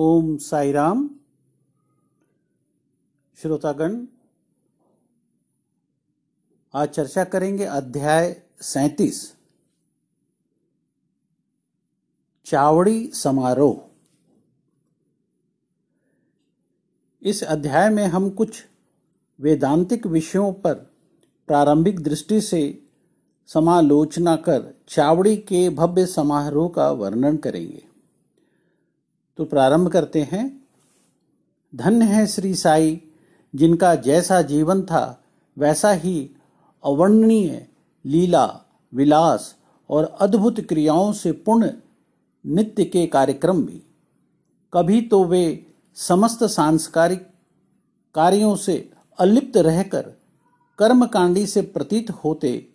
ओम साई राम श्रोतागण, आज चर्चा करेंगे अध्याय सैतीस। चावड़ी समारोह। इस अध्याय में हम कुछ वेदांतिक विषयों पर प्रारंभिक दृष्टि से समालोचना कर चावड़ी के भव्य समारोह का वर्णन करेंगे। तो प्रारंभ करते हैं। धन्य है श्री साई, जिनका जैसा जीवन था, वैसा ही अवर्णनीय लीला, विलास और अद्भुत क्रियाओं से पूर्ण नित्य के कार्यक्रम भी। कभी तो वे समस्त सांस्कारिक कार्यों से अलिप्त रहकर कर्मकांडी से प्रतीत होते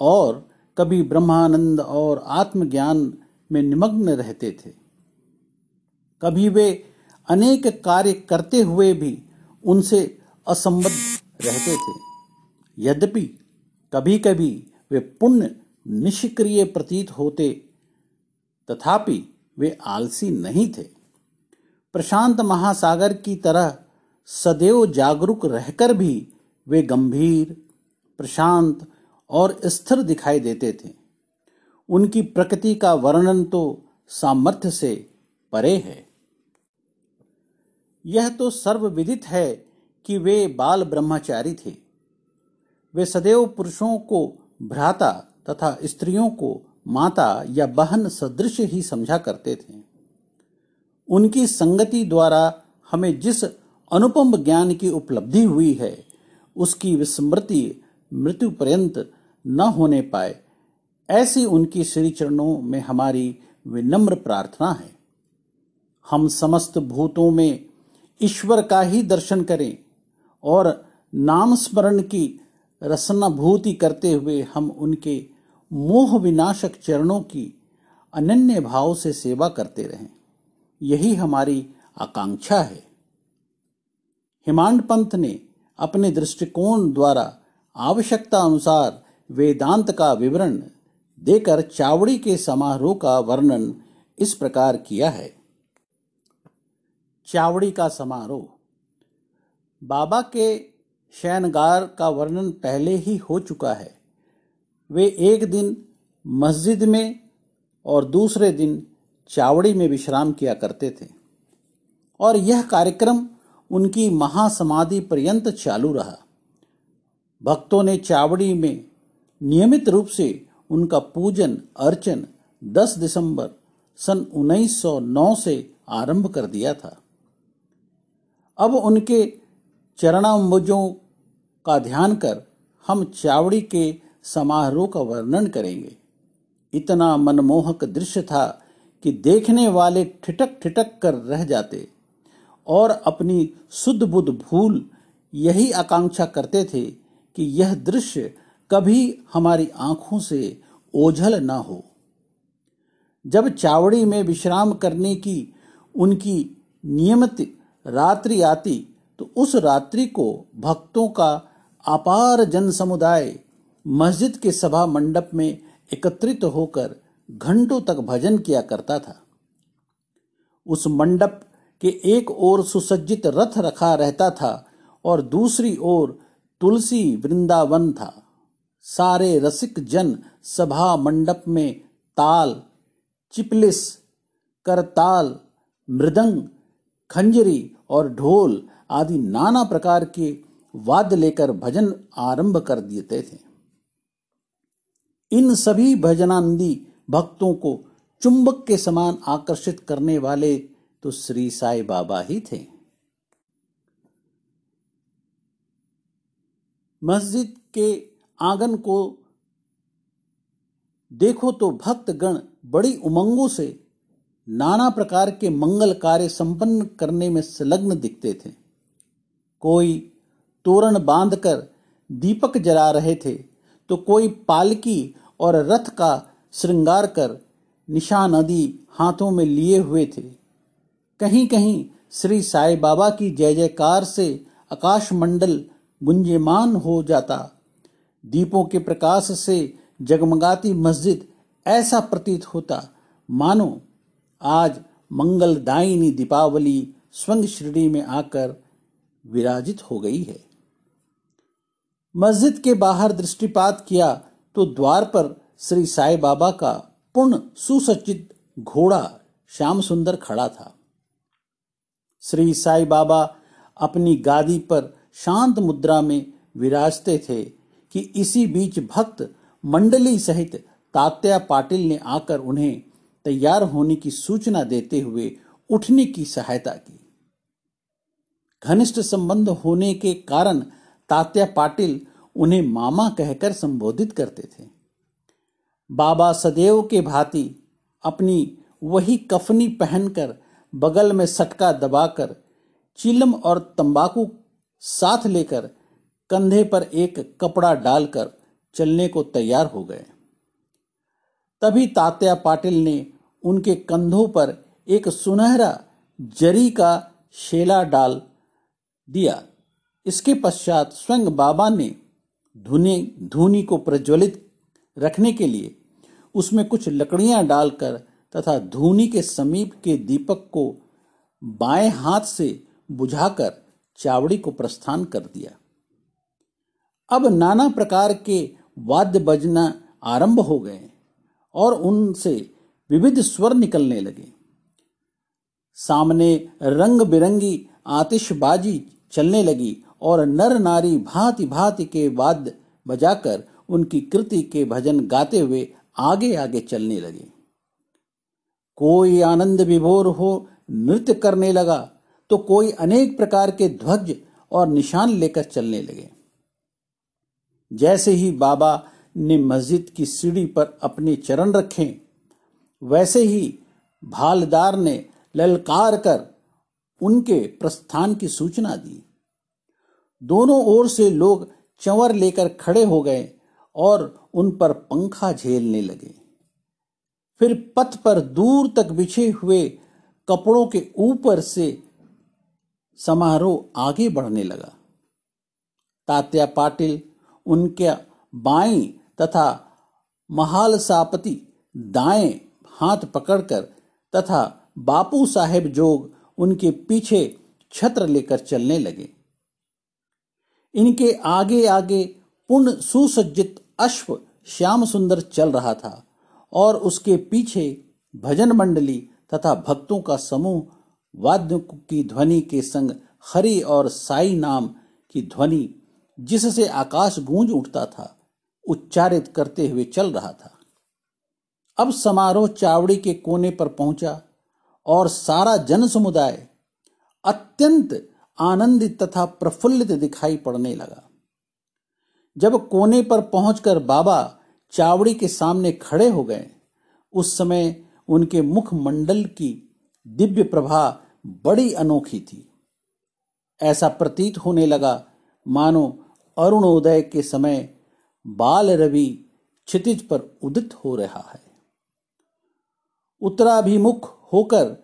और कभी ब्रह्मानंद और आत्मज्ञान में निमग्न रहते थे। कभी वे अनेक कार्य करते हुए भी उनसे असंबद्ध रहते थे। यद्यपि कभी कभी वे पुण्य निष्क्रिय प्रतीत होते, तथापि वे आलसी नहीं थे। प्रशांत महासागर की तरह सदैव जागरूक रहकर भी वे गंभीर, प्रशांत और स्थिर दिखाई देते थे। उनकी प्रकृति का वर्णन तो सामर्थ्य से परे है। यह तो सर्वविदित है कि वे बाल ब्रह्मचारी थे। वे सदैव पुरुषों को भ्राता तथा स्त्रियों को माता या बहन सदृश ही समझा करते थे। उनकी संगति द्वारा हमें जिस अनुपम ज्ञान की उपलब्धि हुई है, उसकी विस्मृति मृत्यु पर्यंत न होने पाए, ऐसी उनकी श्री चरणों में हमारी विनम्र प्रार्थना है। हम समस्त भूतों में ईश्वर का ही दर्शन करें और नाम स्मरण की रसनाभूति करते हुए हम उनके मोह विनाशक चरणों की अनन्य भाव से सेवा करते रहें। यही हमारी आकांक्षा है। हिमांड पंथ ने अपने दृष्टिकोण द्वारा आवश्यकता अनुसार वेदांत का विवरण देकर चावड़ी के समारोह का वर्णन इस प्रकार किया है। चावड़ी का समारोह। बाबा के शयनगार का वर्णन पहले ही हो चुका है। वे एक दिन मस्जिद में और दूसरे दिन चावड़ी में विश्राम किया करते थे। और यह कार्यक्रम उनकी महासमाधि पर्यंत चालू रहा। भक्तों ने चावड़ी में नियमित रूप से उनका पूजन, अर्चन 10 दिसंबर सन 1909 से आरंभ कर दिया था। अब उनके चरणाम्बुजों का ध्यान कर हम चावड़ी के समारोह का वर्णन करेंगे। इतना मनमोहक दृश्य था कि देखने वाले ठिटक ठिटक कर रह जाते और अपनी शुद्ध बुद्ध भूल यही आकांक्षा करते थे कि यह दृश्य कभी हमारी आँखों से ओझल न हो। जब चावड़ी में विश्राम करने की उनकी नियमित रात्रि आती तो उस रात्रि को भक्तों का अपार जन समुदाय मस्जिद के सभा मंडप में एकत्रित होकर घंटों तक भजन किया करता था। उस मंडप के एक ओर सुसज्जित रथ रखा रहता था और दूसरी ओर तुलसी वृंदावन था। सारे रसिक जन सभा मंडप में ताल, चिपलिस, करताल, मृदंग खंजरी और ढोल आदि नाना प्रकार के वाद्य लेकर भजन आरंभ कर देते थे। इन सभी भजनानंदी भक्तों को चुंबक के समान आकर्षित करने वाले तो श्री साई बाबा ही थे। मस्जिद के आँगन को देखो तो भक्तगण बड़ी उमंगों से नाना प्रकार के मंगल कार्य संपन्न करने में संलग्न दिखते थे। कोई तोरण बांधकर दीपक जला रहे थे तो कोई पालकी और रथ का श्रृंगार कर निशान आदि हाथों में लिए हुए थे। कहीं कहीं श्री साई बाबा की जय जयकार से आकाश मंडल गुंजमान हो जाता। दीपों के प्रकाश से जगमगाती मस्जिद ऐसा प्रतीत होता। मानो आज मंगलदायिनी दीपावली स्वंग श्रेणी में आकर विराजित हो गई है। मस्जिद के बाहर दृष्टिपात किया तो द्वार पर श्री साई बाबा का पूर्ण सुसज्जित घोड़ा श्याम सुंदर खड़ा था। श्री साई बाबा अपनी गादी पर शांत मुद्रा में विराजते थे कि इसी बीच भक्त मंडली सहित तात्या पाटिल ने आकर उन्हें तैयार होने की सूचना देते हुए उठने की सहायता की। घनिष्ठ संबंध होने के कारण तात्या पाटिल उन्हें मामा कहकर संबोधित करते थे। बाबा सदैव के भांति अपनी वही कफनी पहनकर बगल में सटका दबाकर चिलम और तंबाकू साथ लेकर कंधे पर एक कपड़ा डालकर चलने को तैयार हो गए। तभी तात्या पाटिल ने उनके कंधों पर एक सुनहरा जरी का शेला डाल दिया। इसके पश्चात स्वयं बाबा ने धुने, धुनी को प्रज्वलित रखने के लिए उसमें कुछ लकड़ियाँ डालकर तथा धुनी के समीप के दीपक को बाएँ हाथ से बुझाकर चावड़ी को प्रस्थान कर दिया। अब नाना प्रकार के वाद्य बजना आरंभ हो गए और उनसे विविध स्वर निकलने लगे। सामने रंग बिरंगी आतिशबाजी चलने लगी और नर नारी भांति भांति के वाद्य बजाकर उनकी कृति के भजन गाते हुए आगे आगे चलने लगे। कोई आनंद विभोर हो, नृत्य करने लगा तो कोई अनेक प्रकार के ध्वज और निशान लेकर चलने लगे। जैसे ही बाबा ने मस्जिद की सीढ़ी पर अपने चरण रखे वैसे ही भालदार ने ललकार कर उनके प्रस्थान की सूचना दी। दोनों ओर से लोग चंवर लेकर खड़े हो गए और उन पर पंखा झेलने लगे। फिर पथ पर दूर तक बिछे हुए कपड़ों के ऊपर से समारोह आगे बढ़ने लगा। तात्या पाटिल, उनके बाई तथा महाल सापति दाएँ हाथ पकड़कर तथा बापू साहेब जोग उनके पीछे छत्र लेकर चलने लगे। इनके आगे आगे पूर्ण सुसज्जित अश्व श्याम सुंदर चल रहा था और उसके पीछे भजन मंडली तथा भक्तों का समूह वाद्य की ध्वनि के संग हरि और साई नाम की ध्वनि जिससे आकाश गूंज उठता था, उच्चारित करते हुए चल रहा था। अब समारोह चावड़ी के कोने पर पहुँचा और सारा जन समुदाय अत्यंत आनंदित तथा प्रफुल्लित दिखाई पड़ने लगा। जब कोने पर पहुंचकर बाबा चावड़ी के सामने खड़े हो गए, उस समय उनके मुख मंडल की दिव्य प्रभा बड़ी अनोखी थी। ऐसा प्रतीत होने लगा, मानो अरुणोदय के समय बाल रवि क्षितिज पर उदित हो रहा है। उत्तराभिमुख होकर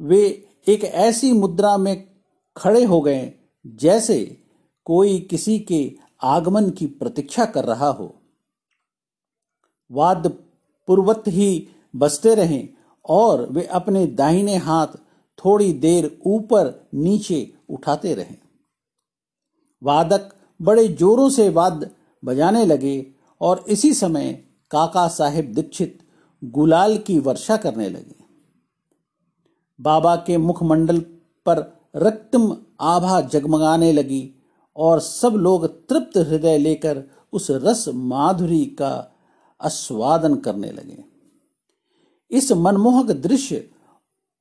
वे एक ऐसी मुद्रा में खड़े हो गए जैसे कोई किसी के आगमन की प्रतीक्षा कर रहा हो। वाद्य पूर्वत ही बसते रहे और वे अपने दाहिने हाथ थोड़ी देर ऊपर नीचे उठाते रहे। वादक बड़े जोरों से वाद बजाने लगे और इसी समय काका साहेब दीक्षित गुलाल की वर्षा करने लगे। बाबा के मुखमंडल पर रक्तम आभा जगमगाने लगी और सब लोग तृप्त हृदय लेकर उस रस माधुरी का आस्वादन करने लगे। इस मनमोहक दृश्य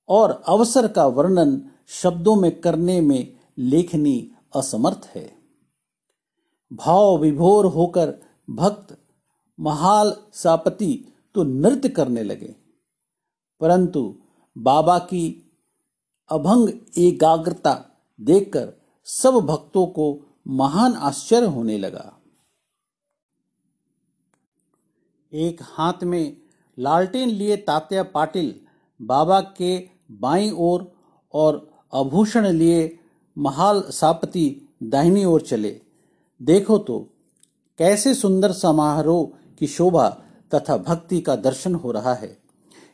और अवसर का वर्णन शब्दों में करने में लेखनी असमर्थ है। भाव विभोर होकर भक्त महाल सापति तो नृत्य करने लगे। परंतु बाबा की अभंग एकाग्रता देखकर सब भक्तों को महान आश्चर्य होने लगा। एक हाथ में लालटेन लिए तात्या पाटिल बाबा के बाई ओर और आभूषण लिए महाल सापति दाहिनी ओर चले। देखो तो कैसे सुंदर समारोह की शोभा तथा भक्ति का दर्शन हो रहा है।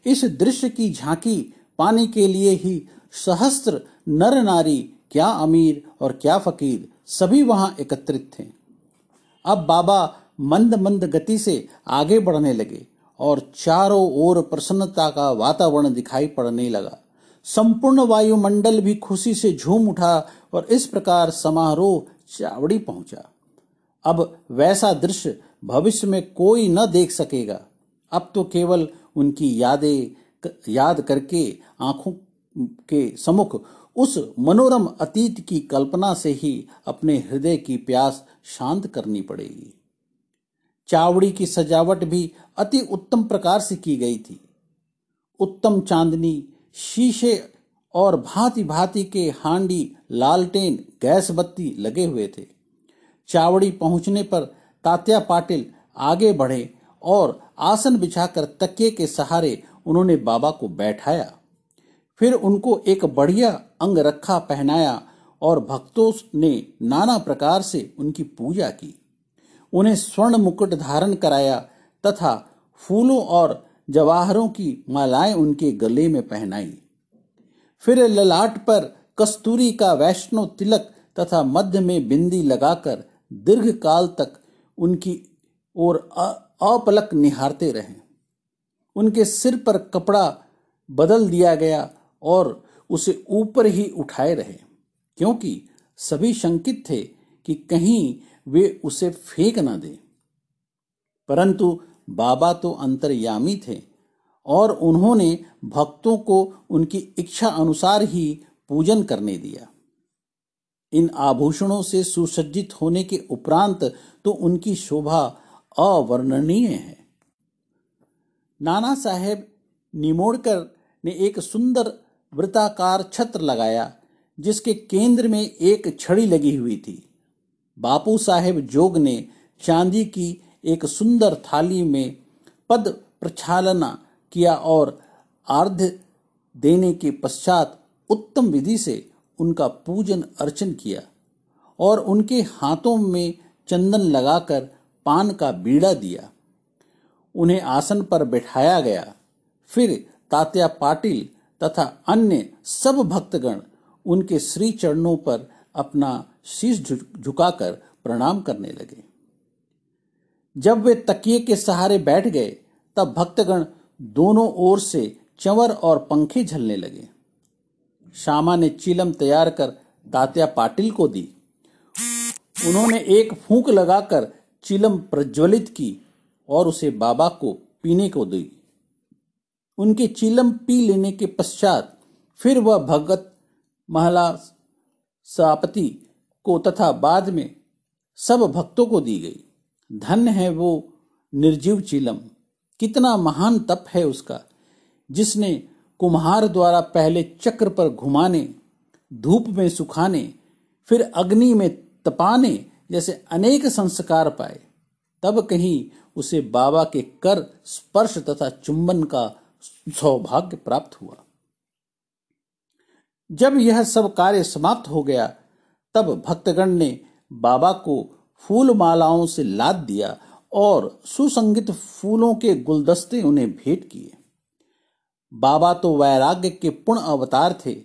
इस दृश्य की झांकी पाने के लिए ही सहस्त्र नर नारी, क्या अमीर और क्या फकीर, सभी वहाँ एकत्रित थे। अब बाबा मंद मंद गति से आगे बढ़ने लगे और चारों ओर प्रसन्नता का वातावरण दिखाई पड़ने लगा। संपूर्ण वायुमंडल भी खुशी से झूम उठा और इस प्रकार समारोह चावड़ी पहुँचा। अब वैसा दृश्य भविष्य में कोई न देख सकेगा। अब तो केवल उनकी यादें याद करके आँखों के समुख उस मनोरम अतीत की कल्पना से ही अपने हृदय की प्यास शांत करनी पड़ेगी। चावड़ी की सजावट भी अति उत्तम प्रकार से की गई थी। उत्तम चांदनी, शीशे और भांति भांति के हांडी, लालटेन, गैस बत्ती लगे हुए थे। चावड़ी पहुँचने पर तात्या पाटिल आगे बढ़े और आसन बिछाकर तकिए के सहारे उन्होंने बाबा को बैठाया। फिर उनको एक बढ़िया अंग रखा पहनाया और भक्तों ने नाना प्रकार से उनकी पूजा की। उन्हें स्वर्ण मुकुट धारण कराया तथा फूलों और जवाहरों की मालाएँ उनके गले में पहनाई। फिर ललाट पर कस्तूरी का वैष्णव तिलक तथा मध्य में बिंदी लगाकर दीर्घ काल तक उनकी ओर अपलक निहारते रहे। उनके सिर पर कपड़ा बदल दिया गया और उसे ऊपर ही उठाए रहे, क्योंकि सभी शंकित थे कि कहीं वे उसे फेंक न दे। परंतु बाबा तो अंतर्यामी थे और उन्होंने भक्तों को उनकी इच्छा अनुसार ही पूजन करने दिया। इन आभूषणों से सुसज्जित होने के उपरांत तो उनकी शोभा अवर्णनीय है। नाना साहेब निमोड़कर ने एक सुंदर वृत्ताकार छत्र लगाया, जिसके केंद्र में एक छड़ी लगी हुई थी। बापू साहेब जोग ने चांदी की एक सुंदर थाली में पद प्रक्षालना किया और आर्ध देने के पश्चात उत्तम विधि से उनका पूजन अर्चन किया और उनके हाथों में चंदन लगाकर पान का बीड़ा दिया। उन्हें आसन पर बैठाया गया। फिर तात्या पाटिल तथा अन्य सब भक्तगण उनके श्री चरणों पर अपना शीश झुकाकर प्रणाम करने लगे। जब वे तकिए के सहारे बैठ गए, तब भक्तगण दोनों ओर से चंवर और पंखे झलने लगे। श्यामा ने चिलम तैयार कर तात्या पाटिल को दी। उन्होंने एक फूंक लगाकर चिलम प्रज्वलित की और उसे बाबा को पीने को दी। उनके चिलम पी लेने के पश्चात फिर वह भगत महला सापति को तथा बाद में सब भक्तों को दी गई। धन्य है वो निर्जीव चिलम। कितना महान तप है उसका, जिसने कुम्हार द्वारा पहले चक्र पर घुमाने, धूप में सुखाने, फिर अग्नि में तपाने जैसे अनेक संस्कार पाए। तब कहीं उसे बाबा के कर, स्पर्श तथा चुंबन का सौभाग्य प्राप्त हुआ। जब यह सब कार्य समाप्त हो गया, तब भक्तगण ने बाबा को फूल मालाओं से लाद दिया और सुसंगित फूलों के गुलदस्ते उन्हें भेंट किए। बाबा तो वैराग्य के पूर्ण अवतार थे।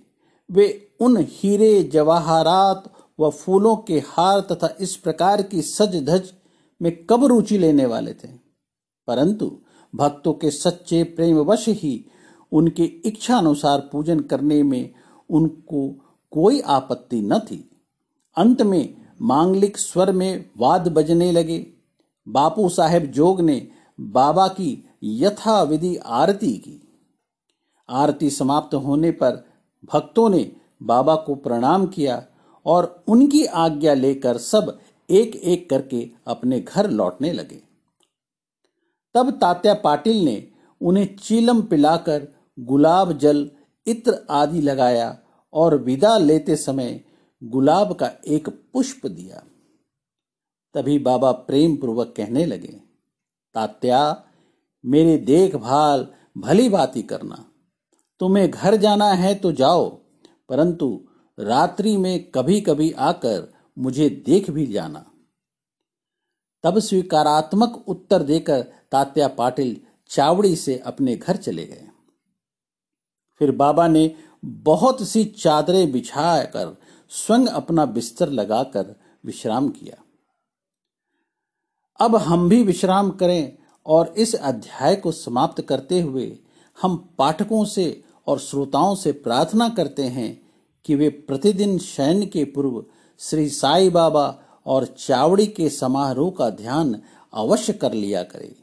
वे उन हीरे, जवाहरात व फूलों के हार तथा इस प्रकार की सज धज में कब रुचि लेने वाले थे? परंतु भक्तों के सच्चे प्रेमवश ही उनके इच्छा अनुसार पूजन करने में उनको कोई आपत्ति न थी। अंत में मांगलिक स्वर में वाद बजने लगे। बापू साहेब जोग ने बाबा की यथाविधि आरती की। आरती समाप्त होने पर भक्तों ने बाबा को प्रणाम किया और उनकी आज्ञा लेकर सब एक एक करके अपने घर लौटने लगे। तब तात्या पाटिल ने उन्हें चीलम पिलाकर गुलाब जल, इत्र आदि लगाया और विदा लेते समय गुलाब का एक पुष्प दिया। तभी बाबा प्रेम पूर्वक कहने लगे, तात्या, मेरी देखभाल भली बाती करना। तुम्हें घर जाना है तो जाओ, परंतु रात्रि में कभी कभी आकर मुझे देख भी जाना। तब स्वीकारात्मक उत्तर देकर तात्या पाटिल चावड़ी से अपने घर चले गए। फिर बाबा ने बहुत सी चादरें बिछाकर स्वयं अपना बिस्तर लगाकर विश्राम किया। अब हम भी विश्राम करें और इस अध्याय को समाप्त करते हुए हम पाठकों से और श्रोताओं से प्रार्थना करते हैं कि वे प्रतिदिन शयन के पूर्व श्री साई बाबा और चावड़ी के समारोह का ध्यान अवश्य कर लिया करें।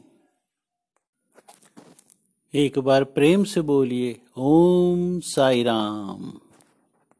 एक बार प्रेम से बोलिए, ओम साई राम।